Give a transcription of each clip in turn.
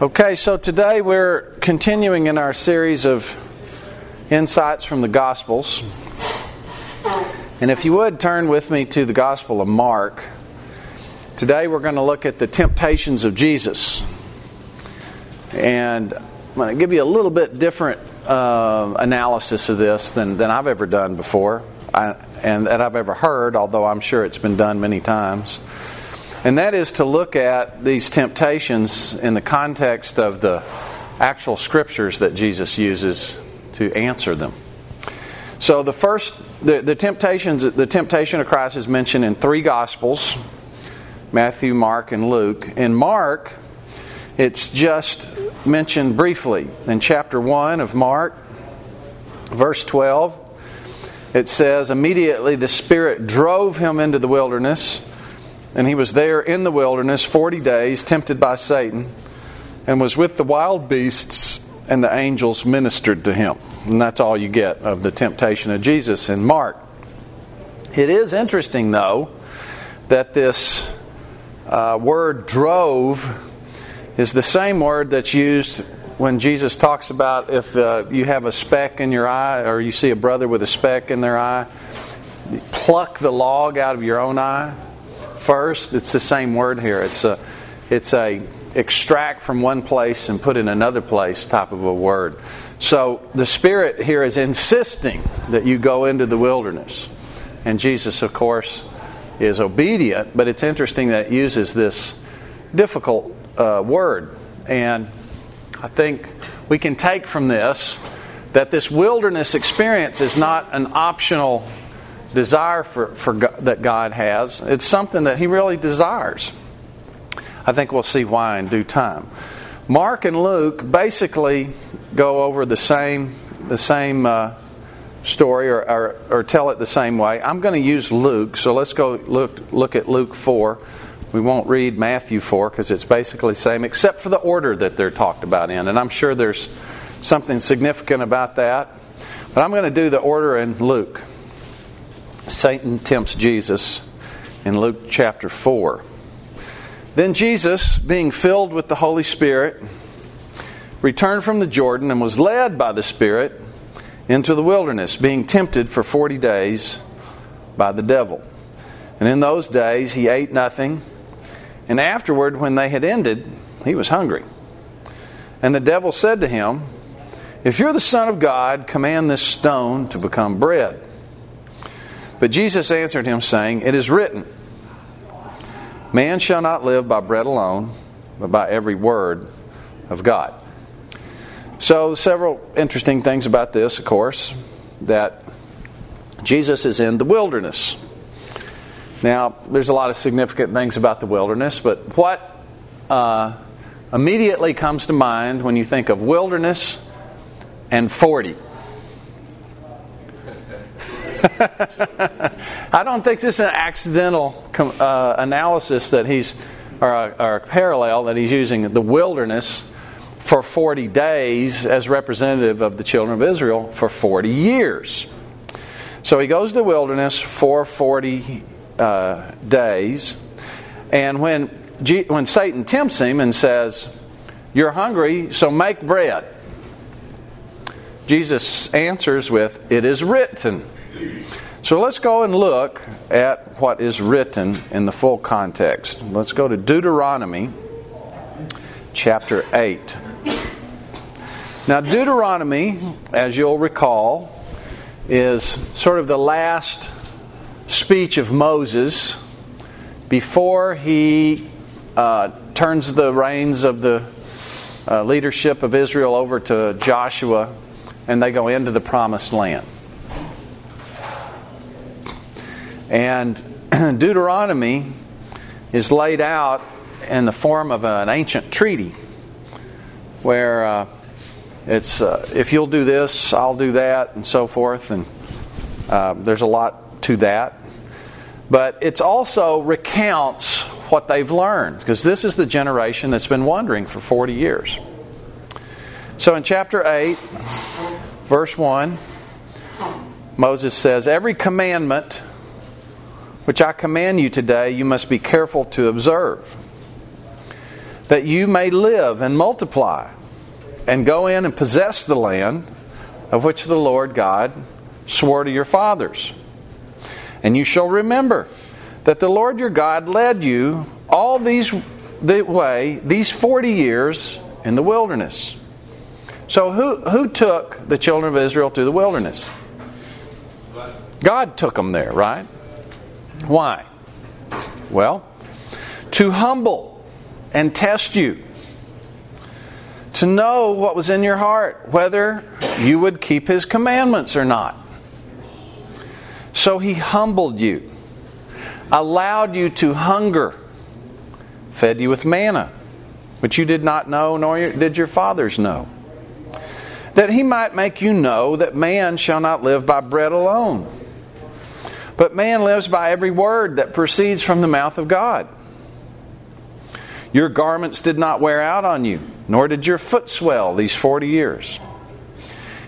Okay, so today we're continuing in our series of insights from the Gospels. And if you would turn with me to the Gospel of Mark, today we're going to look at the temptations of Jesus. And I'm going to give you a little bit different uh, analysis of this than, than I've ever done before I, and that I've ever heard, although I'm sure it's been done many times. And that is to look at these temptations in the context of the actual scriptures that Jesus uses to answer them. So the first, the, the temptations, the temptation of Christ is mentioned in three Gospels: Matthew, Mark, and Luke. In Mark, it's just mentioned briefly in chapter one of Mark, verse twelve. It says, "Immediately the Spirit drove him into the wilderness." And he was there in the wilderness 40 days, tempted by Satan, and was with the wild beasts, and the angels ministered to him. And that's all you get of the temptation of Jesus in Mark. It is interesting, though, that this uh, word drove is the same word that's used when Jesus talks about if uh, you have a speck in your eye or you see a brother with a speck in their eye, pluck the log out of your own eye first. It's the same word here. It's a, it's a extract from one place and put in another place type of a word. So the Spirit here is insisting that you go into the wilderness. And Jesus, of course, is obedient, but it's interesting that it uses this difficult uh, word. And I think we can take from this that this wilderness experience is not an optional desire for, for that God has. It's something that He really desires. I think we'll see why in due time. Mark and Luke basically go over the same the same uh, story or, or, or, tell it the same way. I'm going to use Luke, so let's go look look at Luke four. We won't read Matthew four because it's basically the same, except for the order that they're talked about in, and I'm sure there's something significant about that. But I'm going to do the order in Luke. Satan tempts Jesus in Luke chapter 4. Then Jesus, being filled with the Holy Spirit, returned from the Jordan and was led by the Spirit into the wilderness, being tempted for 40 days by the devil. And in those days he ate nothing, and afterward, when they had ended, he was hungry. And the devil said to him, If you're the Son of God, command this stone to become bread. But Jesus answered him, saying, It is written, Man shall not live by bread alone, but by every word of God. So, several interesting things about this, of course, that Jesus is in the wilderness. Now, there's a lot of significant things about the wilderness, but what uh, immediately comes to mind when you think of wilderness and 40? I don't think this is an accidental uh, analysis that he's, or a, or a parallel that he's using the wilderness for 40 days as representative of the children of Israel for 40 years. So he goes to the wilderness for 40 uh, days, and when, G- when Satan tempts him and says, You're hungry, so make bread. Jesus answers with, It is written. So let's go and look at what is written in the full context. Let's go to Deuteronomy chapter 8. Now, Deuteronomy, as you'll recall, is sort of the last speech of Moses before he uh, turns the reins of the uh, leadership of Israel over to Joshua and they go into the promised land. And Deuteronomy is laid out in the form of an ancient treaty where uh, it's uh, if you'll do this, I'll do that, and so forth. And uh, there's a lot to that. But it also recounts what they've learned because this is the generation that's been wandering for 40 years. So in chapter 8, verse 1, Moses says, Every commandment which I command you today, you must be careful to observe. that you may live and multiply, and go in and possess the land of which the Lord God swore to your fathers. And you shall remember that the Lord your God led you all these the way these 40 years in the wilderness. So who who took the children of Israel to the wilderness? God took them there, right? Why? Well, to humble and test you, to know what was in your heart, whether you would keep his commandments or not. So he humbled you, allowed you to hunger, fed you with manna, which you did not know, nor did your fathers know. That he might make you know that man shall not live by bread alone, but man lives by every word that proceeds from the mouth of God. Your garments did not wear out on you, nor did your foot swell these forty years.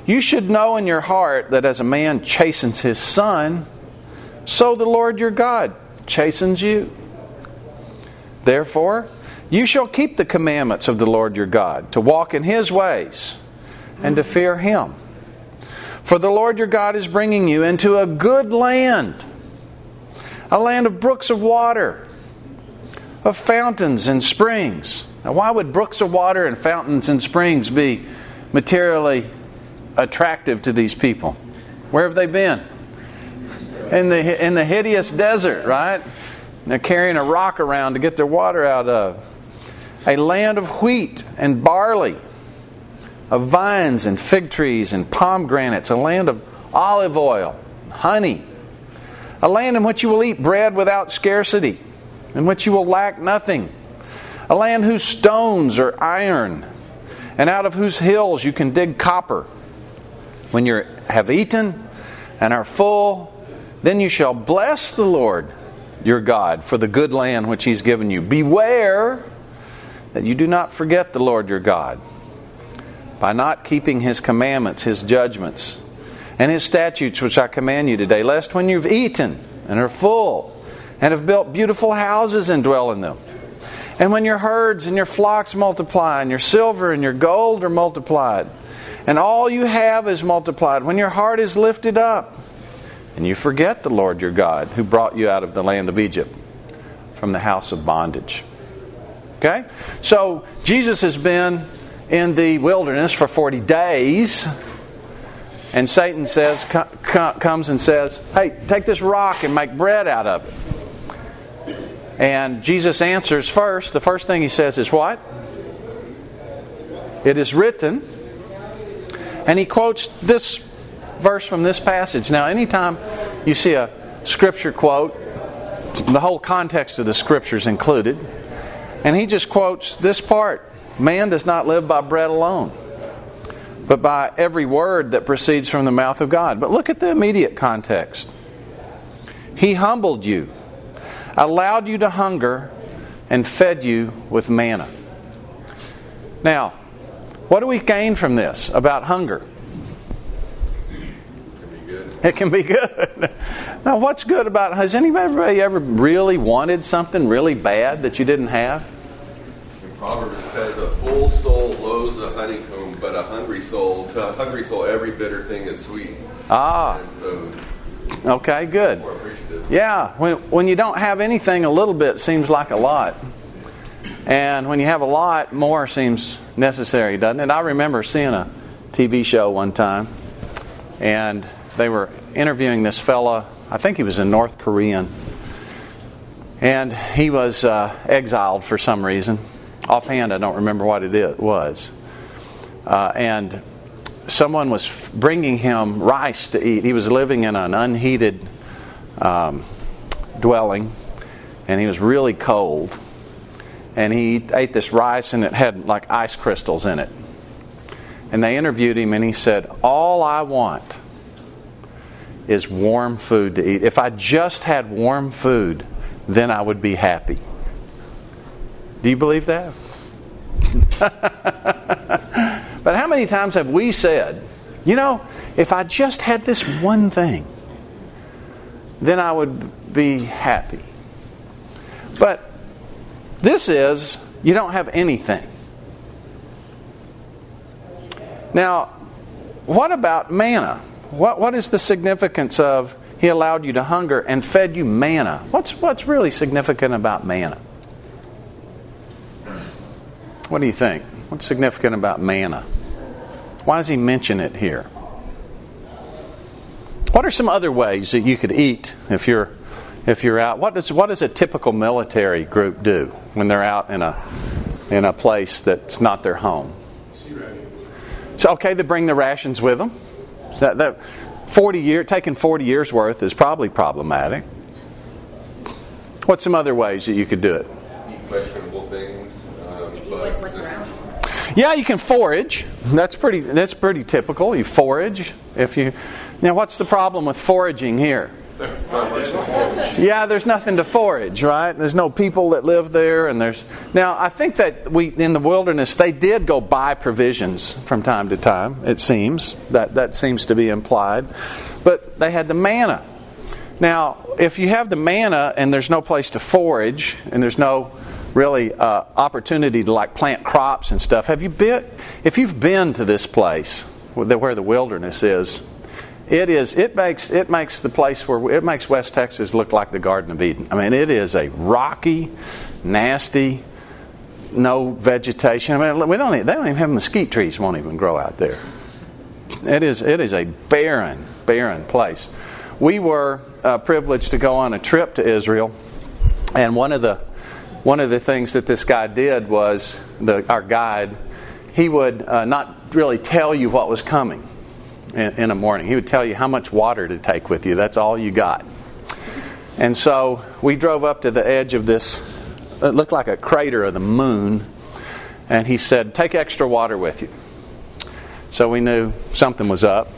You should know in your heart that as a man chastens his son, so the Lord your God chastens you. Therefore, you shall keep the commandments of the Lord your God, to walk in his ways, and to fear him. For the Lord your God is bringing you into a good land, a land of brooks of water, of fountains and springs. Now, why would brooks of water and fountains and springs be materially attractive to these people? Where have they been? In the, in the hideous desert, right? And they're carrying a rock around to get their water out of. A land of wheat and barley, of vines and fig trees and pomegranates, a land of olive oil, honey, a land in which you will eat bread without scarcity, in which you will lack nothing, a land whose stones are iron, and out of whose hills you can dig copper. When you have eaten and are full, then you shall bless the Lord your God for the good land which He's given you. Beware that you do not forget the Lord your God by not keeping his commandments, his judgments, and his statutes which I command you today, lest when you've eaten and are full and have built beautiful houses and dwell in them, and when your herds and your flocks multiply, and your silver and your gold are multiplied, and all you have is multiplied, when your heart is lifted up, and you forget the Lord your God who brought you out of the land of Egypt from the house of bondage. Okay? So, Jesus has been in the wilderness for 40 days. And Satan says, comes and says, Hey, take this rock and make bread out of it. And Jesus answers first. The first thing he says is what? It is written. And he quotes this verse from this passage. Now, anytime you see a scripture quote, the whole context of the scripture is included. And he just quotes this part Man does not live by bread alone, but by every word that proceeds from the mouth of God. But look at the immediate context. He humbled you, allowed you to hunger, and fed you with manna. Now, what do we gain from this about hunger? It can be good. now, what's good about? Has anybody ever really wanted something really bad that you didn't have? Proverbs says, "A full soul loathes a honeycomb, but a hungry soul, to a hungry soul, every bitter thing is sweet." Ah. So, okay, good. Yeah, when when you don't have anything, a little bit seems like a lot, and when you have a lot, more seems necessary, doesn't it? I remember seeing a TV show one time, and they were interviewing this fella. I think he was a North Korean, and he was uh, exiled for some reason offhand, I don't remember what it was. Uh, and someone was bringing him rice to eat. He was living in an unheated um, dwelling, and he was really cold. And he ate this rice, and it had like ice crystals in it. And they interviewed him, and he said, All I want is warm food to eat. If I just had warm food, then I would be happy. Do you believe that? but how many times have we said, you know, if I just had this one thing, then I would be happy? But this is you don't have anything. Now, what about manna? What, what is the significance of He allowed you to hunger and fed you manna? What's, what's really significant about manna? What do you think? What's significant about manna? Why does He mention it here? What are some other ways that you could eat if you're if you're out? What does what does a typical military group do when they're out in a in a place that's not their home? So okay, they bring the rations with them. That, that forty year taking forty years worth is probably problematic. What's some other ways that you could do it? Questionable things. What's around. Yeah, you can forage. That's pretty. That's pretty typical. You forage if you. Now, what's the problem with foraging here? Yeah, there's nothing to forage, right? There's no people that live there, and there's now. I think that we in the wilderness they did go buy provisions from time to time. It seems that that seems to be implied, but they had the manna. Now, if you have the manna and there's no place to forage, and there's no really uh, opportunity to like plant crops and stuff, have you been? If you've been to this place where the wilderness is, it is. It makes it makes the place where it makes West Texas look like the Garden of Eden. I mean, it is a rocky, nasty, no vegetation. I mean, we don't. They don't even have mesquite trees. Won't even grow out there. It is. It is a barren, barren place. We were uh, privileged to go on a trip to Israel, and one of the one of the things that this guy did was the, our guide. He would uh, not really tell you what was coming in, in a morning. He would tell you how much water to take with you. That's all you got. And so we drove up to the edge of this, it looked like a crater of the moon, and he said, Take extra water with you. So we knew something was up.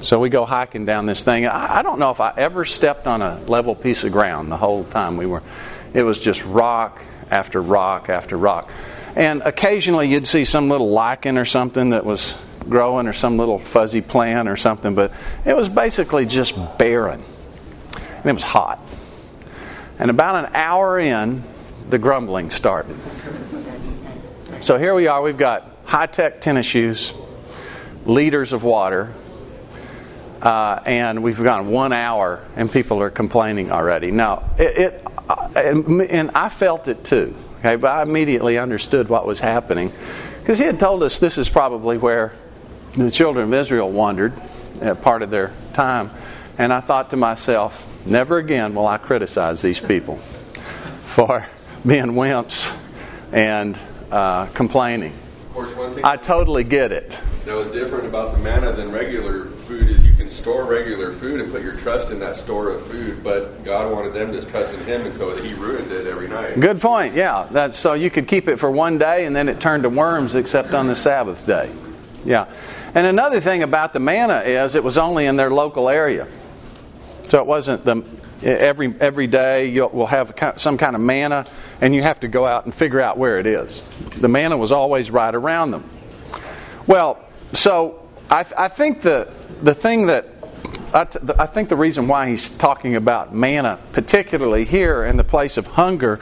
So we go hiking down this thing. I, I don't know if I ever stepped on a level piece of ground the whole time we were. It was just rock after rock after rock. And occasionally you'd see some little lichen or something that was growing or some little fuzzy plant or something, but it was basically just barren. And it was hot. And about an hour in, the grumbling started. So here we are, we've got high tech tennis shoes, liters of water, uh, and we've gone one hour and people are complaining already. Now, it, it and, and I felt it too, okay, but I immediately understood what was happening because he had told us this is probably where the children of Israel wandered uh, part of their time. And I thought to myself, never again will I criticize these people for being wimps and uh, complaining. Of course, one thing I totally get it. That was different about the manna than regular food is you can store regular food and put your trust in that store of food, but God wanted them to trust in Him, and so He ruined it every night. Good point. Yeah, that's so you could keep it for one day and then it turned to worms, except on the Sabbath day. Yeah, and another thing about the manna is it was only in their local area, so it wasn't the every every day you'll we'll have some kind of manna, and you have to go out and figure out where it is. The manna was always right around them. Well, so I, I think the the thing that I, think the reason why he's talking about manna, particularly here in the place of hunger,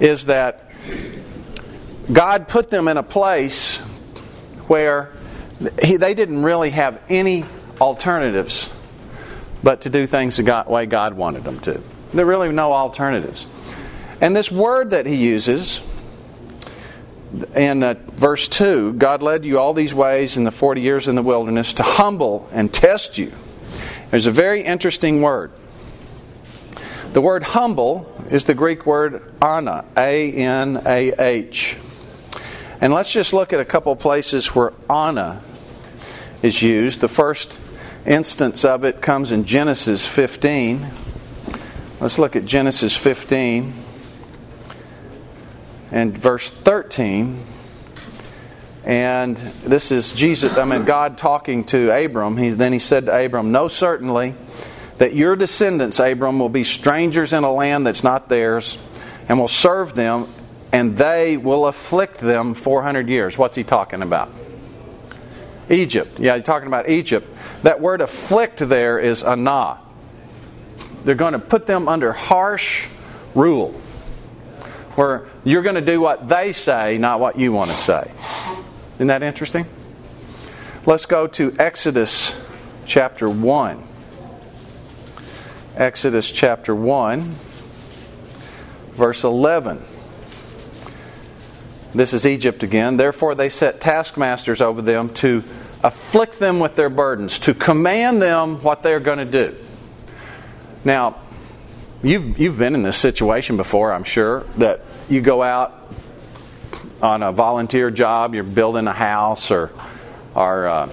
is that God put them in a place where he, they didn't really have any alternatives but to do things the God, way God wanted them to. There really no alternatives. And this word that he uses in uh, verse 2 God led you all these ways in the 40 years in the wilderness to humble and test you. There's a very interesting word. The word humble is the Greek word anah, A N A H. And let's just look at a couple places where anah is used. The first instance of it comes in Genesis 15. Let's look at Genesis 15 and verse 13. And this is Jesus, I mean, God talking to Abram. He, then he said to Abram, Know certainly that your descendants, Abram, will be strangers in a land that's not theirs and will serve them, and they will afflict them 400 years. What's he talking about? Egypt. Yeah, you're talking about Egypt. That word afflict there is anah. They're going to put them under harsh rule. Where you're going to do what they say, not what you want to say. Isn't that interesting? Let's go to Exodus chapter 1. Exodus chapter 1, verse 11. This is Egypt again. Therefore, they set taskmasters over them to afflict them with their burdens, to command them what they're going to do. Now, you've, you've been in this situation before, I'm sure, that you go out on a volunteer job, you're building a house or, or uh,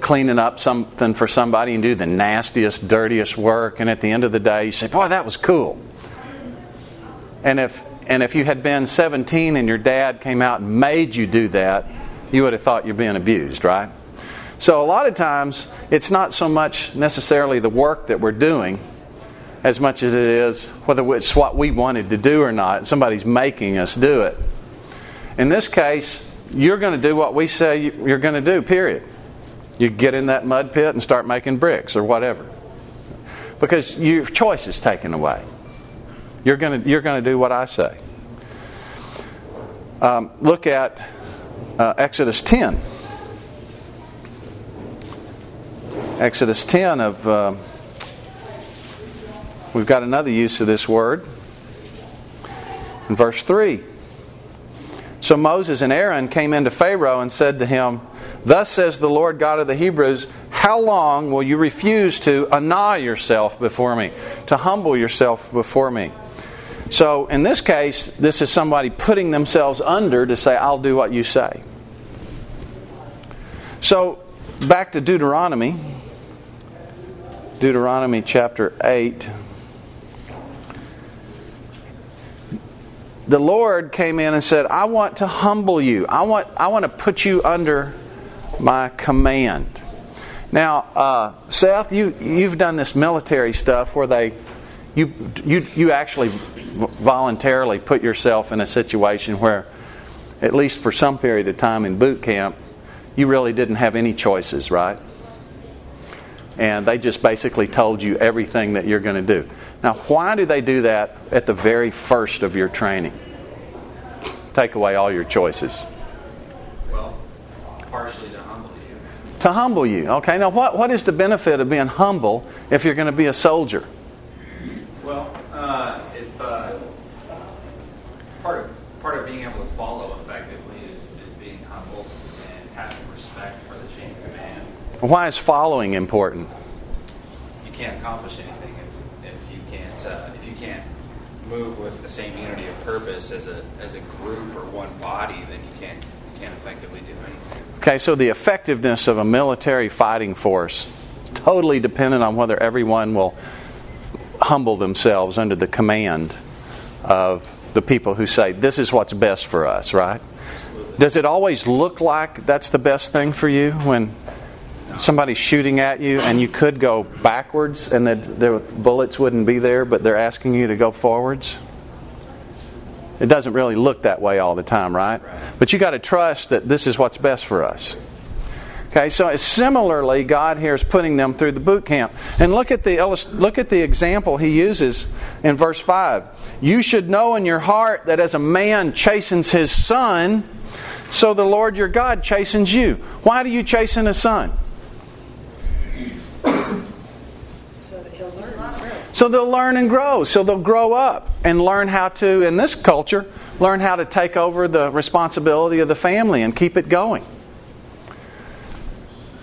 cleaning up something for somebody and do the nastiest, dirtiest work, and at the end of the day, you say, Boy, that was cool. And if and if you had been 17 and your dad came out and made you do that, you would have thought you're being abused, right? So a lot of times, it's not so much necessarily the work that we're doing as much as it is whether it's what we wanted to do or not. Somebody's making us do it. In this case, you're going to do what we say you're going to do, period. You get in that mud pit and start making bricks or whatever. Because your choice is taken away. You're going to, you're going to do what I say. Um, look at uh, Exodus 10. Exodus 10 of. Uh, we've got another use of this word. In verse 3. So Moses and Aaron came into Pharaoh and said to him, Thus says the Lord God of the Hebrews, How long will you refuse to annoy yourself before me, to humble yourself before me? So in this case, this is somebody putting themselves under to say, I'll do what you say. So back to Deuteronomy. Deuteronomy chapter 8. The Lord came in and said, I want to humble you. I want, I want to put you under my command. Now, uh, Seth, you, you've done this military stuff where they you, you, you actually voluntarily put yourself in a situation where, at least for some period of time in boot camp, you really didn't have any choices, right? And they just basically told you everything that you're going to do. Now, why do they do that at the very first of your training? Take away all your choices. Well, partially to humble you. To humble you. Okay, now what, what is the benefit of being humble if you're going to be a soldier? Well, uh, if uh, part of part of being able to follow effectively is, is being humble and having respect for the chain of command. Why is following important? You can't accomplish anything if, if you can't uh, if you can't move with the same unity of purpose as a as a group or one body, then you can't you can't effectively do anything. Okay, so the effectiveness of a military fighting force is totally dependent on whether everyone will humble themselves under the command of the people who say, This is what's best for us, right? Does it always look like that's the best thing for you when somebody's shooting at you and you could go backwards and the bullets wouldn't be there, but they're asking you to go forwards? It doesn't really look that way all the time, right? But you got to trust that this is what's best for us. Okay, so similarly, God here is putting them through the boot camp. And look at the look at the example he uses in verse five. You should know in your heart that as a man chastens his son, so the Lord your God chastens you. Why do you chasten a son? So they'll learn and grow. So they'll grow up and learn how to, in this culture, learn how to take over the responsibility of the family and keep it going.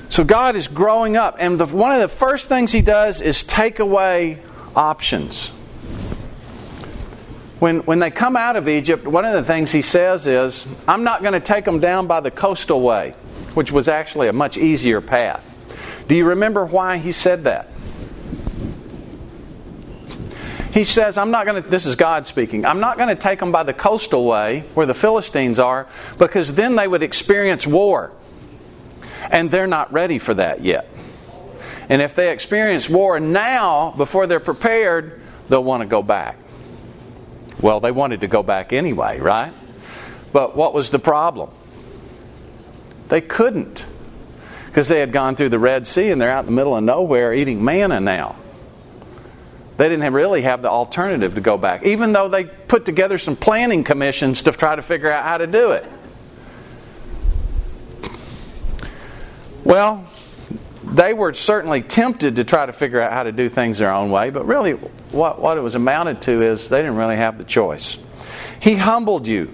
So God is growing up, and the, one of the first things He does is take away options. When, when they come out of Egypt, one of the things He says is, I'm not going to take them down by the coastal way, which was actually a much easier path. Do you remember why He said that? He says, I'm not going to, this is God speaking, I'm not going to take them by the coastal way where the Philistines are because then they would experience war. And they're not ready for that yet. And if they experience war now, before they're prepared, they'll want to go back. Well, they wanted to go back anyway, right? But what was the problem? They couldn't. Because they had gone through the Red Sea and they're out in the middle of nowhere eating manna now. They didn't really have the alternative to go back, even though they put together some planning commissions to try to figure out how to do it. Well, they were certainly tempted to try to figure out how to do things their own way, but really what, what it was amounted to is they didn't really have the choice. He humbled you,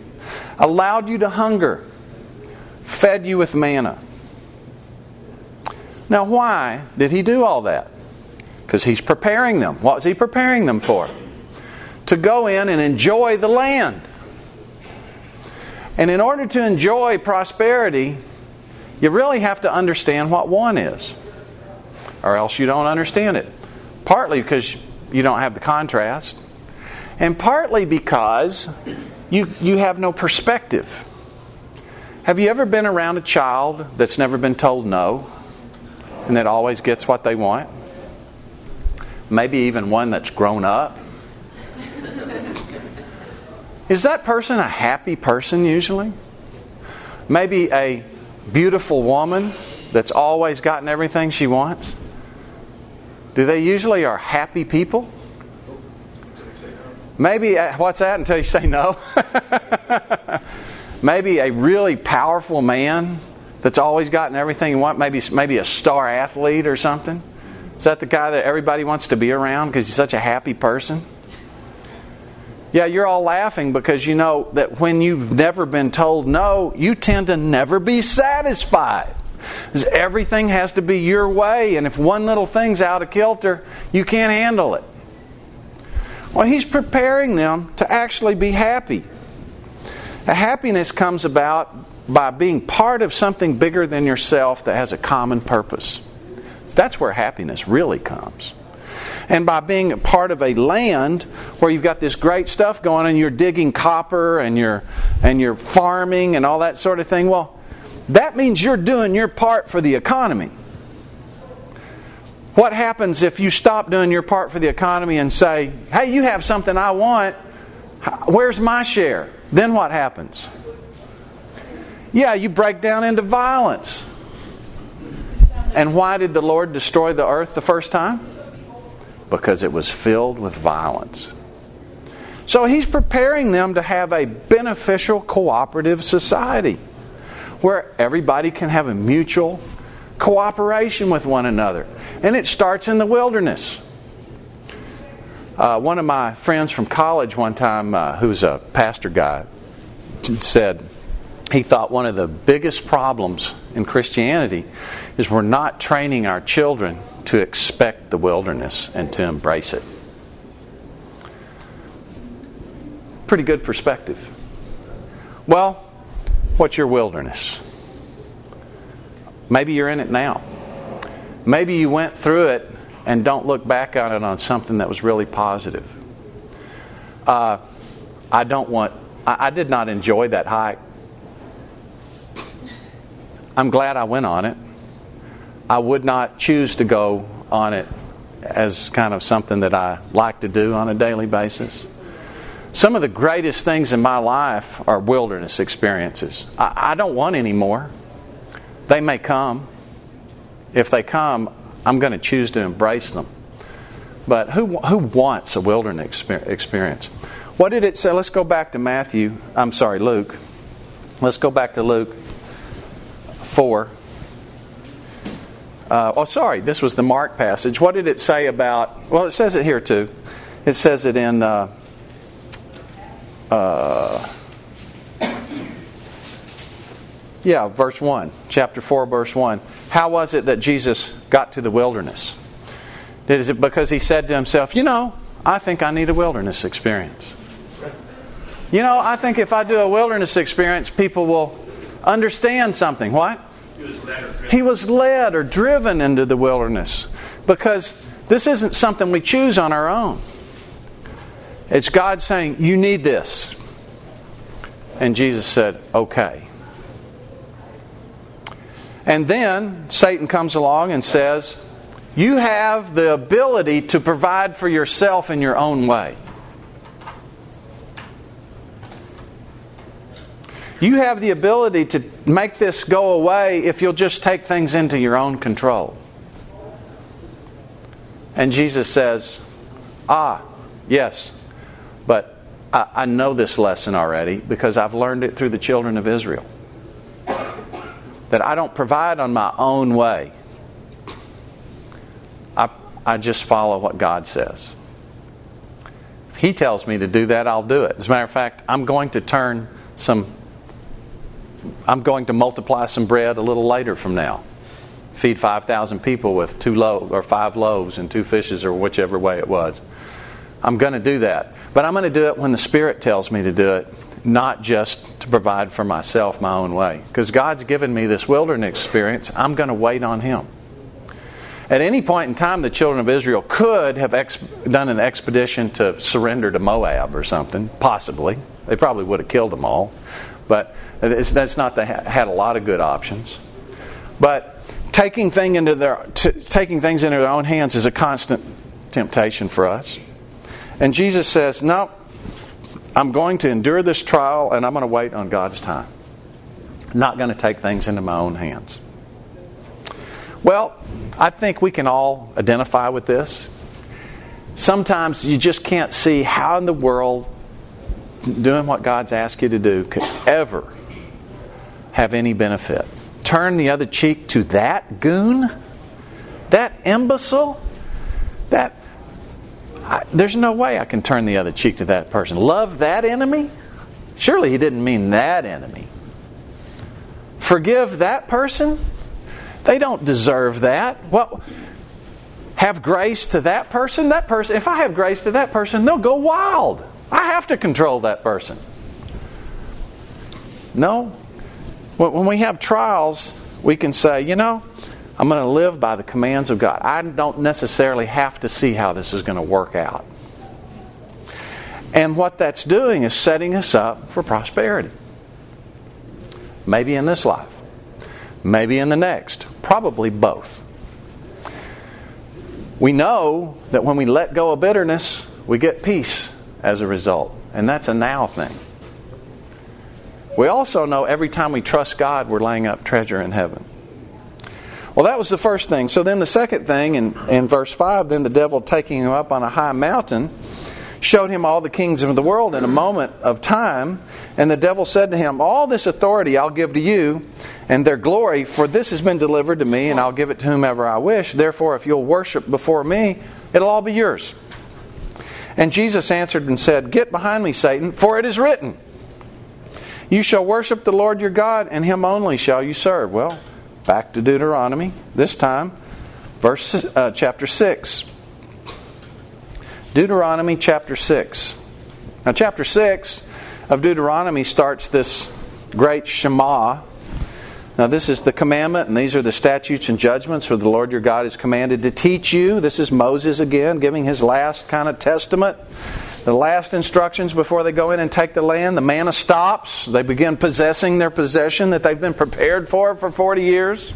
allowed you to hunger, fed you with manna. Now, why did he do all that? Because he's preparing them. What was he preparing them for? To go in and enjoy the land. And in order to enjoy prosperity, you really have to understand what one is, or else you don't understand it. Partly because you don't have the contrast, and partly because you, you have no perspective. Have you ever been around a child that's never been told no and that always gets what they want? Maybe even one that's grown up? Is that person a happy person usually? Maybe a beautiful woman that's always gotten everything she wants? Do they usually are happy people? Maybe, uh, what's that until you say no? maybe a really powerful man that's always gotten everything you want, maybe, maybe a star athlete or something. Is that the guy that everybody wants to be around because he's such a happy person? Yeah, you're all laughing because you know that when you've never been told no, you tend to never be satisfied. Because everything has to be your way, and if one little thing's out of kilter, you can't handle it. Well, he's preparing them to actually be happy. The happiness comes about by being part of something bigger than yourself that has a common purpose. That's where happiness really comes and by being a part of a land where you've got this great stuff going and you're digging copper and you're and you're farming and all that sort of thing. Well, that means you're doing your part for the economy. What happens if you stop doing your part for the economy and say, "Hey, you have something I want. Where's my share?" Then what happens? Yeah, you break down into violence. And why did the Lord destroy the earth the first time? because it was filled with violence. So he's preparing them to have a beneficial cooperative society where everybody can have a mutual cooperation with one another. And it starts in the wilderness. Uh, one of my friends from college one time, uh, who's a pastor guy, said he thought one of the biggest problems in Christianity is we're not training our children to expect the wilderness and to embrace it. Pretty good perspective. Well, what's your wilderness? Maybe you're in it now. Maybe you went through it and don't look back on it on something that was really positive. Uh, I don't want, I, I did not enjoy that hike. I'm glad I went on it. I would not choose to go on it as kind of something that I like to do on a daily basis. Some of the greatest things in my life are wilderness experiences. I, I don't want any more. They may come. If they come, I'm going to choose to embrace them. But who, who wants a wilderness experience? What did it say? Let's go back to Matthew. I'm sorry, Luke. Let's go back to Luke 4. Uh, oh, sorry, this was the Mark passage. What did it say about? Well, it says it here too. It says it in. Uh, uh, yeah, verse 1, chapter 4, verse 1. How was it that Jesus got to the wilderness? Is it because he said to himself, You know, I think I need a wilderness experience? You know, I think if I do a wilderness experience, people will understand something. What? He was led or driven into the wilderness because this isn't something we choose on our own. It's God saying, You need this. And Jesus said, Okay. And then Satan comes along and says, You have the ability to provide for yourself in your own way. You have the ability to make this go away if you'll just take things into your own control. And Jesus says, Ah, yes. But I, I know this lesson already because I've learned it through the children of Israel. That I don't provide on my own way. I, I just follow what God says. If He tells me to do that, I'll do it. As a matter of fact, I'm going to turn some, I'm going to multiply some bread a little later from now. Feed 5,000 people with two loaves or five loaves and two fishes or whichever way it was. I'm going to do that. But I'm going to do it when the Spirit tells me to do it, not just to provide for myself my own way. Because God's given me this wilderness experience, I'm going to wait on Him. At any point in time, the children of Israel could have ex- done an expedition to surrender to Moab or something, possibly. They probably would have killed them all. But that's not, they had a lot of good options. But taking, thing into their, t- taking things into their own hands is a constant temptation for us. And Jesus says, No, I'm going to endure this trial and I'm going to wait on God's time. I'm not going to take things into my own hands. Well, I think we can all identify with this. Sometimes you just can't see how in the world doing what God's asked you to do could ever have any benefit. Turn the other cheek to that goon, that imbecile, that I, there's no way I can turn the other cheek to that person. Love that enemy? Surely he didn't mean that enemy. Forgive that person? They don't deserve that. What? Have grace to that person? That person, if I have grace to that person, they'll go wild. I have to control that person. No. When we have trials, we can say, you know, I'm going to live by the commands of God. I don't necessarily have to see how this is going to work out. And what that's doing is setting us up for prosperity. Maybe in this life, maybe in the next, probably both. We know that when we let go of bitterness, we get peace as a result. And that's a now thing. We also know every time we trust God, we're laying up treasure in heaven. Well, that was the first thing. So then the second thing in, in verse 5 then the devil taking him up on a high mountain showed him all the kings of the world in a moment of time. And the devil said to him, All this authority I'll give to you and their glory, for this has been delivered to me, and I'll give it to whomever I wish. Therefore, if you'll worship before me, it'll all be yours. And Jesus answered and said, Get behind me, Satan, for it is written, You shall worship the Lord your God, and him only shall you serve. Well, Back to Deuteronomy, this time, verse uh, chapter 6. Deuteronomy chapter 6. Now, chapter 6 of Deuteronomy starts this great Shema. Now, this is the commandment, and these are the statutes and judgments where the Lord your God is commanded to teach you. This is Moses again, giving his last kind of testament the last instructions before they go in and take the land, the manna stops. They begin possessing their possession that they've been prepared for for 40 years.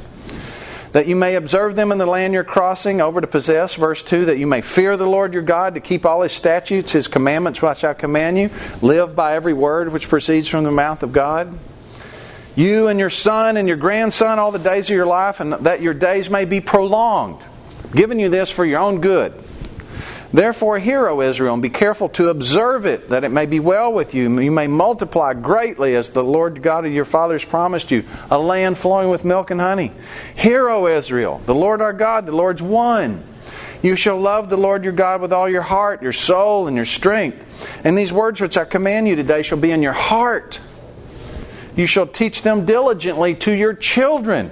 That you may observe them in the land you're crossing over to possess. Verse 2 that you may fear the Lord your God to keep all his statutes, his commandments, which I command you. Live by every word which proceeds from the mouth of God. You and your son and your grandson all the days of your life, and that your days may be prolonged. Giving you this for your own good Therefore, hear, O Israel, and be careful to observe it, that it may be well with you. You may multiply greatly as the Lord God of your fathers promised you, a land flowing with milk and honey. Hear, O Israel, the Lord our God, the Lord's one. You shall love the Lord your God with all your heart, your soul, and your strength. And these words which I command you today shall be in your heart. You shall teach them diligently to your children,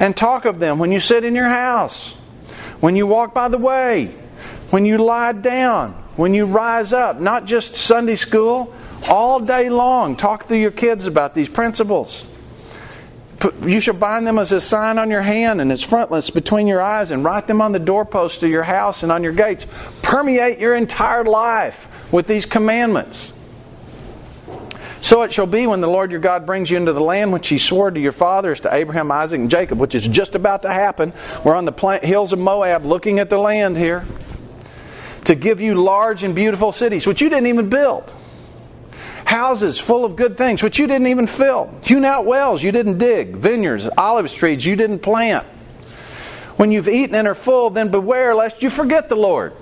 and talk of them when you sit in your house, when you walk by the way when you lie down, when you rise up, not just Sunday school, all day long. Talk to your kids about these principles. You shall bind them as a sign on your hand and as frontlets between your eyes, and write them on the doorposts of your house and on your gates. Permeate your entire life with these commandments. So it shall be when the Lord your God brings you into the land which he swore to your fathers, to Abraham, Isaac, and Jacob, which is just about to happen. We're on the hills of Moab looking at the land here to give you large and beautiful cities, which you didn't even build. Houses full of good things, which you didn't even fill. Hewn out wells you didn't dig. Vineyards, olive trees you didn't plant. When you've eaten and are full, then beware lest you forget the Lord,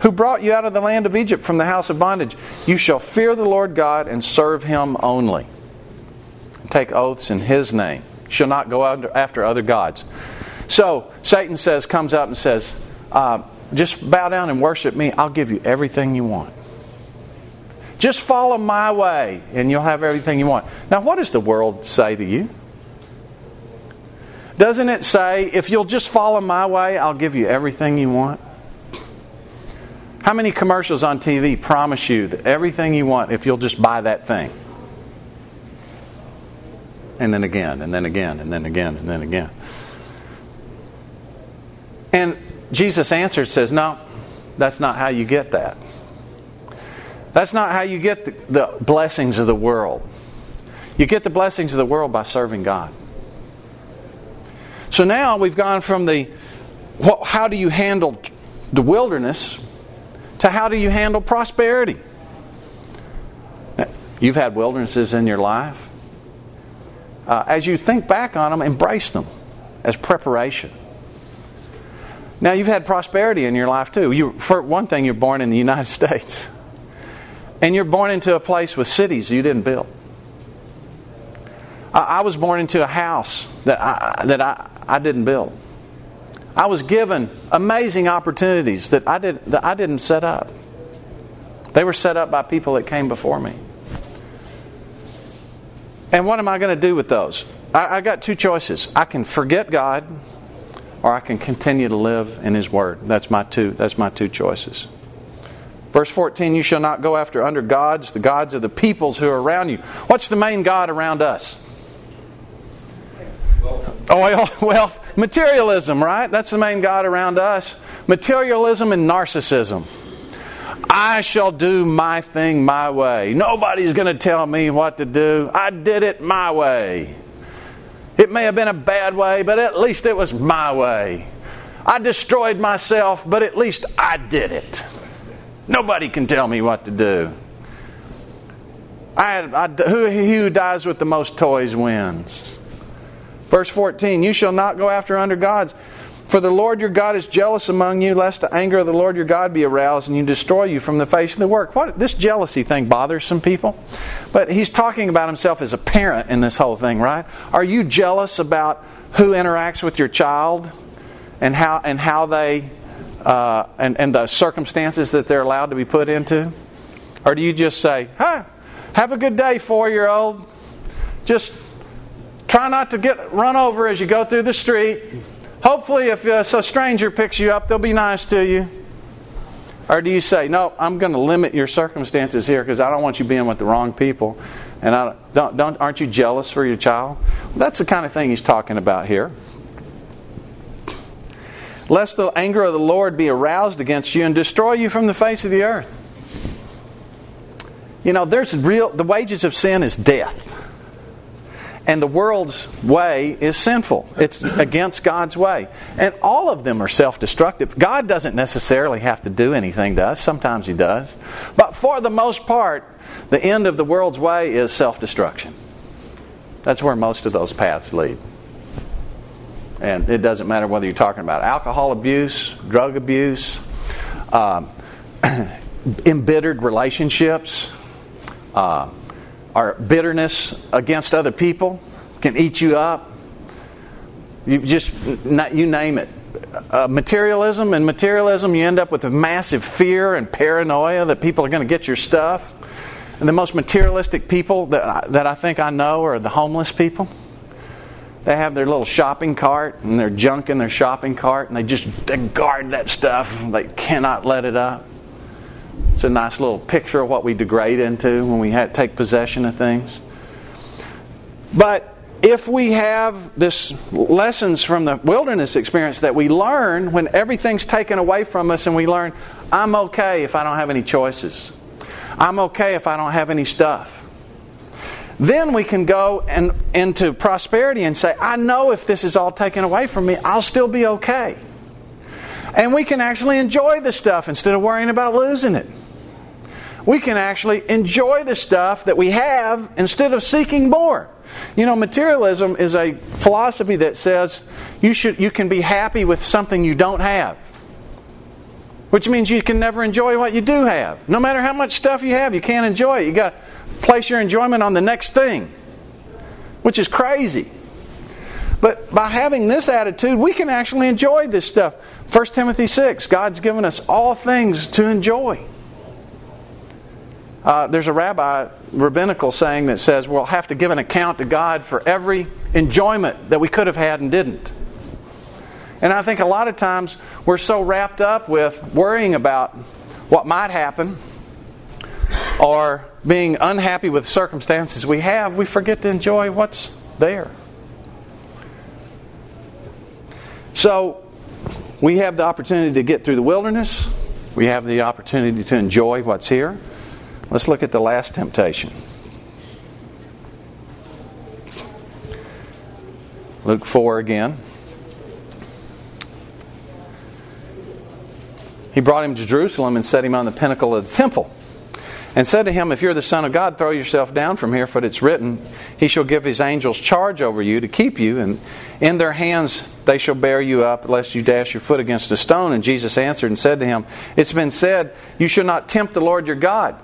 who brought you out of the land of Egypt from the house of bondage. You shall fear the Lord God and serve him only. Take oaths in his name. You shall not go after other gods. So Satan says, comes up and says, uh, just bow down and worship me. I'll give you everything you want. Just follow my way and you'll have everything you want. Now, what does the world say to you? Doesn't it say, if you'll just follow my way, I'll give you everything you want? How many commercials on TV promise you that everything you want if you'll just buy that thing? And then again, and then again, and then again, and then again. And Jesus answered, says, No, that's not how you get that. That's not how you get the, the blessings of the world. You get the blessings of the world by serving God. So now we've gone from the how do you handle the wilderness to how do you handle prosperity. You've had wildernesses in your life. Uh, as you think back on them, embrace them as preparation. Now, you've had prosperity in your life too. You, for one thing, you're born in the United States. And you're born into a place with cities you didn't build. I, I was born into a house that I, that I, I didn't build. I was given amazing opportunities that I, did, that I didn't set up. They were set up by people that came before me. And what am I going to do with those? I, I got two choices. I can forget God, or I can continue to live in His Word. That's my two. That's my two choices. Verse 14, you shall not go after under gods, the gods of the peoples who are around you. What's the main God around us? Oh, Oil, wealth, materialism, right? That's the main God around us. Materialism and narcissism. I shall do my thing my way. Nobody's going to tell me what to do. I did it my way. It may have been a bad way, but at least it was my way. I destroyed myself, but at least I did it. Nobody can tell me what to do. I, I, who, who dies with the most toys wins. Verse 14 You shall not go after under gods. For the Lord your God is jealous among you, lest the anger of the Lord your God be aroused and you destroy you from the face of the work. What this jealousy thing bothers some people, but he's talking about himself as a parent in this whole thing, right? Are you jealous about who interacts with your child and how and how they uh, and and the circumstances that they're allowed to be put into, or do you just say, "Huh, have a good day, four year old. Just try not to get run over as you go through the street." Hopefully, if uh, a stranger picks you up, they'll be nice to you. Or do you say, no, I'm going to limit your circumstances here because I don't want you being with the wrong people? And I don't, don't, aren't you jealous for your child? That's the kind of thing he's talking about here. Lest the anger of the Lord be aroused against you and destroy you from the face of the earth. You know, there's real, the wages of sin is death. And the world's way is sinful. It's against God's way. And all of them are self destructive. God doesn't necessarily have to do anything to us. Sometimes He does. But for the most part, the end of the world's way is self destruction. That's where most of those paths lead. And it doesn't matter whether you're talking about alcohol abuse, drug abuse, um, embittered relationships. Uh, our bitterness against other people can eat you up. You just, not you name it. Uh, materialism and materialism, you end up with a massive fear and paranoia that people are going to get your stuff. And the most materialistic people that I, that I think I know are the homeless people. They have their little shopping cart and their junk in their shopping cart, and they just they guard that stuff. They cannot let it up. It's a nice little picture of what we degrade into when we take possession of things. But if we have this lessons from the wilderness experience that we learn when everything's taken away from us and we learn I'm okay if I don't have any choices. I'm okay if I don't have any stuff. Then we can go and into prosperity and say, I know if this is all taken away from me, I'll still be okay. And we can actually enjoy the stuff instead of worrying about losing it. We can actually enjoy the stuff that we have instead of seeking more. You know, materialism is a philosophy that says you should you can be happy with something you don't have. which means you can never enjoy what you do have. No matter how much stuff you have, you can't enjoy it. You got to place your enjoyment on the next thing, which is crazy. But by having this attitude, we can actually enjoy this stuff. 1 Timothy 6, God's given us all things to enjoy. Uh, there's a rabbi, rabbinical saying that says we'll have to give an account to God for every enjoyment that we could have had and didn't. And I think a lot of times we're so wrapped up with worrying about what might happen or being unhappy with circumstances we have, we forget to enjoy what's there. So, we have the opportunity to get through the wilderness. We have the opportunity to enjoy what's here. Let's look at the last temptation. Luke 4 again. He brought him to Jerusalem and set him on the pinnacle of the temple. And said to him, If you're the Son of God, throw yourself down from here, for it's written, He shall give His angels charge over you to keep you, and in their hands they shall bear you up, lest you dash your foot against a stone. And Jesus answered and said to him, It's been said, You shall not tempt the Lord your God.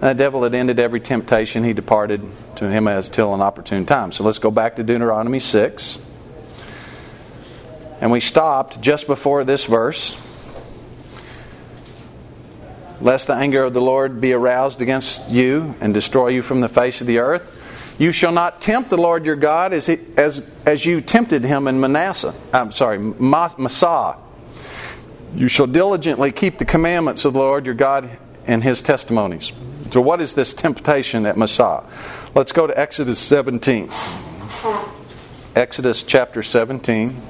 And the devil had ended every temptation. He departed to him as till an opportune time. So let's go back to Deuteronomy 6. And we stopped just before this verse. Lest the anger of the Lord be aroused against you and destroy you from the face of the earth. You shall not tempt the Lord your God as, he, as, as you tempted him in Manasseh. I'm sorry, Massah. You shall diligently keep the commandments of the Lord your God and his testimonies. So, what is this temptation at Massah? Let's go to Exodus 17. Exodus chapter 17.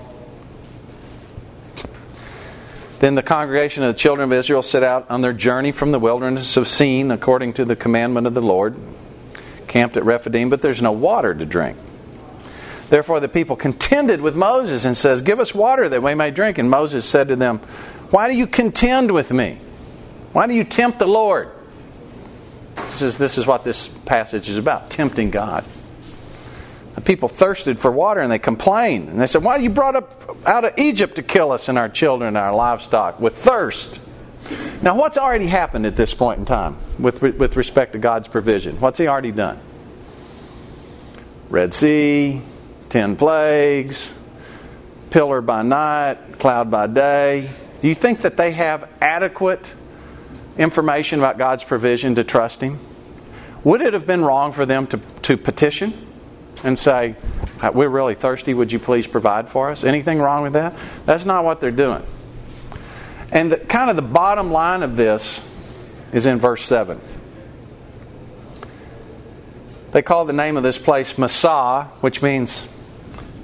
Then the congregation of the children of Israel set out on their journey from the wilderness of Sin according to the commandment of the Lord, camped at Rephidim, but there's no water to drink. Therefore the people contended with Moses and says, "Give us water that we may drink." And Moses said to them, "Why do you contend with me? Why do you tempt the Lord?" This is, this is what this passage is about tempting God. The people thirsted for water and they complained. And they said, Why you brought up out of Egypt to kill us and our children and our livestock with thirst? Now, what's already happened at this point in time with, with respect to God's provision? What's He already done? Red Sea, ten plagues, pillar by night, cloud by day. Do you think that they have adequate information about God's provision to trust Him? Would it have been wrong for them to, to petition? and say, We're really thirsty, would you please provide for us? Anything wrong with that? That's not what they're doing. And the, kind of the bottom line of this is in verse 7. They call the name of this place Massah, which means,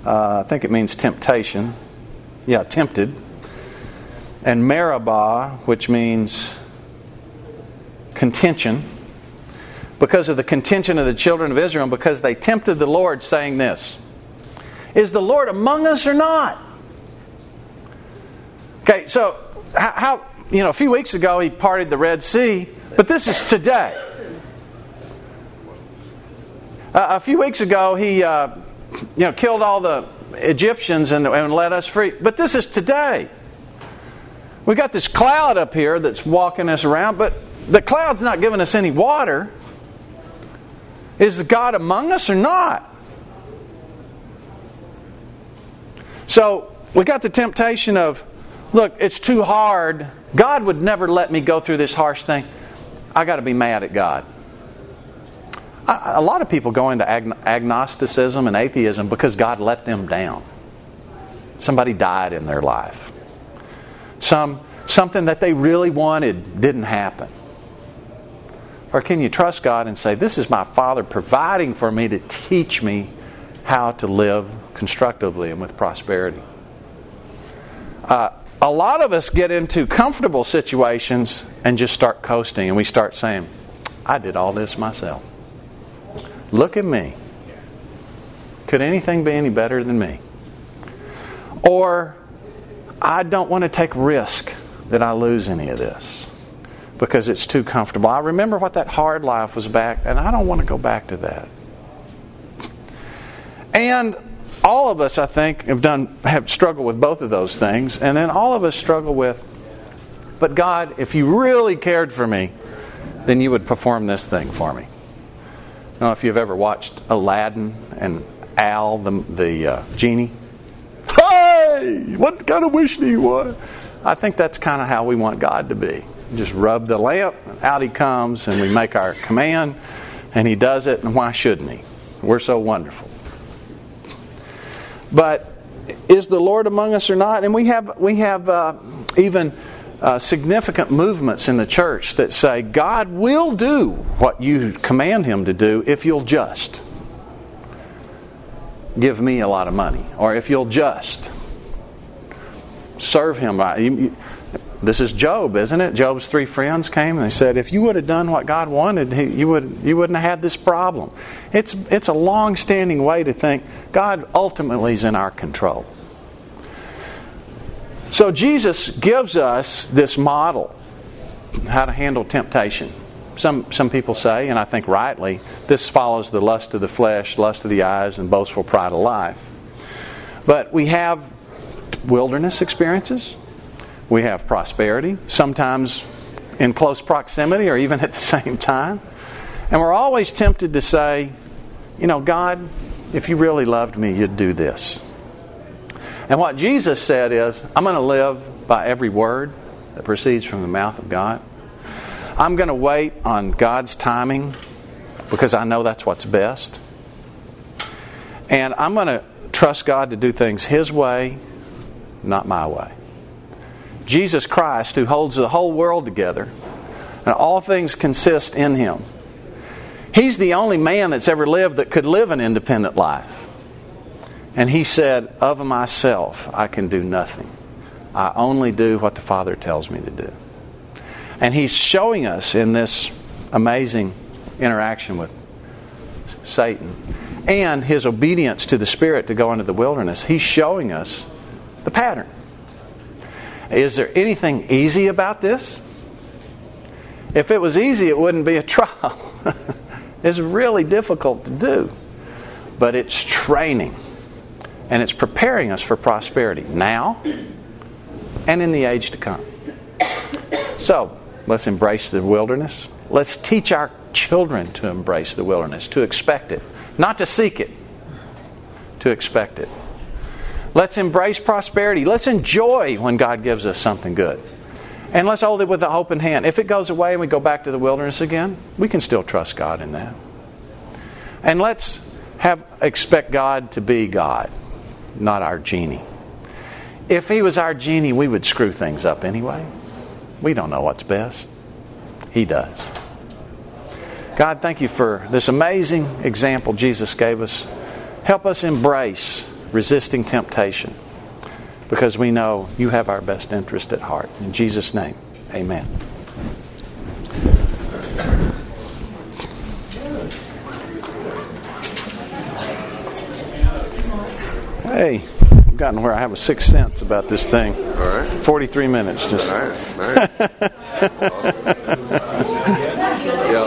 uh, I think it means temptation. Yeah, tempted. And Meribah, which means contention because of the contention of the children of Israel, because they tempted the Lord, saying this Is the Lord among us or not? Okay, so how, you know, a few weeks ago he parted the Red Sea, but this is today. Uh, a few weeks ago he, uh, you know, killed all the Egyptians and, and let us free, but this is today. We got this cloud up here that's walking us around, but the cloud's not giving us any water. Is God among us or not? So we got the temptation of, look, it's too hard. God would never let me go through this harsh thing. I got to be mad at God. A lot of people go into agnosticism and atheism because God let them down. Somebody died in their life. Some something that they really wanted didn't happen. Or can you trust God and say, This is my Father providing for me to teach me how to live constructively and with prosperity? Uh, a lot of us get into comfortable situations and just start coasting and we start saying, I did all this myself. Look at me. Could anything be any better than me? Or, I don't want to take risk that I lose any of this because it's too comfortable. I remember what that hard life was back, and I don't want to go back to that. And all of us, I think, have done have struggled with both of those things, and then all of us struggle with But God, if you really cared for me, then you would perform this thing for me. Don't know if you've ever watched Aladdin and Al, the, the uh, genie. Hey, what kind of wish do you want? I think that's kind of how we want God to be. Just rub the lamp, out he comes, and we make our command, and he does it, and why shouldn't he? We're so wonderful. But is the Lord among us or not? And we have we have uh, even uh, significant movements in the church that say God will do what you command Him to do if you'll just give me a lot of money, or if you'll just serve Him. This is Job, isn't it? Job's three friends came and they said, "If you would have done what God wanted, you would you wouldn't have had this problem." It's it's a long-standing way to think God ultimately is in our control. So Jesus gives us this model how to handle temptation. Some some people say, and I think rightly, this follows the lust of the flesh, lust of the eyes, and boastful pride of life. But we have wilderness experiences we have prosperity, sometimes in close proximity or even at the same time. And we're always tempted to say, you know, God, if you really loved me, you'd do this. And what Jesus said is, I'm going to live by every word that proceeds from the mouth of God. I'm going to wait on God's timing because I know that's what's best. And I'm going to trust God to do things His way, not my way. Jesus Christ, who holds the whole world together, and all things consist in him. He's the only man that's ever lived that could live an independent life. And he said, Of myself, I can do nothing. I only do what the Father tells me to do. And he's showing us in this amazing interaction with Satan and his obedience to the Spirit to go into the wilderness, he's showing us the pattern. Is there anything easy about this? If it was easy, it wouldn't be a trial. it's really difficult to do. But it's training. And it's preparing us for prosperity now and in the age to come. So, let's embrace the wilderness. Let's teach our children to embrace the wilderness, to expect it, not to seek it, to expect it. Let's embrace prosperity. Let's enjoy when God gives us something good. And let's hold it with an open hand. If it goes away and we go back to the wilderness again, we can still trust God in that. And let's have expect God to be God, not our genie. If he was our genie, we would screw things up anyway. We don't know what's best. He does. God, thank you for this amazing example Jesus gave us. Help us embrace resisting temptation because we know you have our best interest at heart. In Jesus' name, amen. Hey, I've gotten where I have a sixth sense about this thing. All right. 43 minutes just. All right. All right. yeah,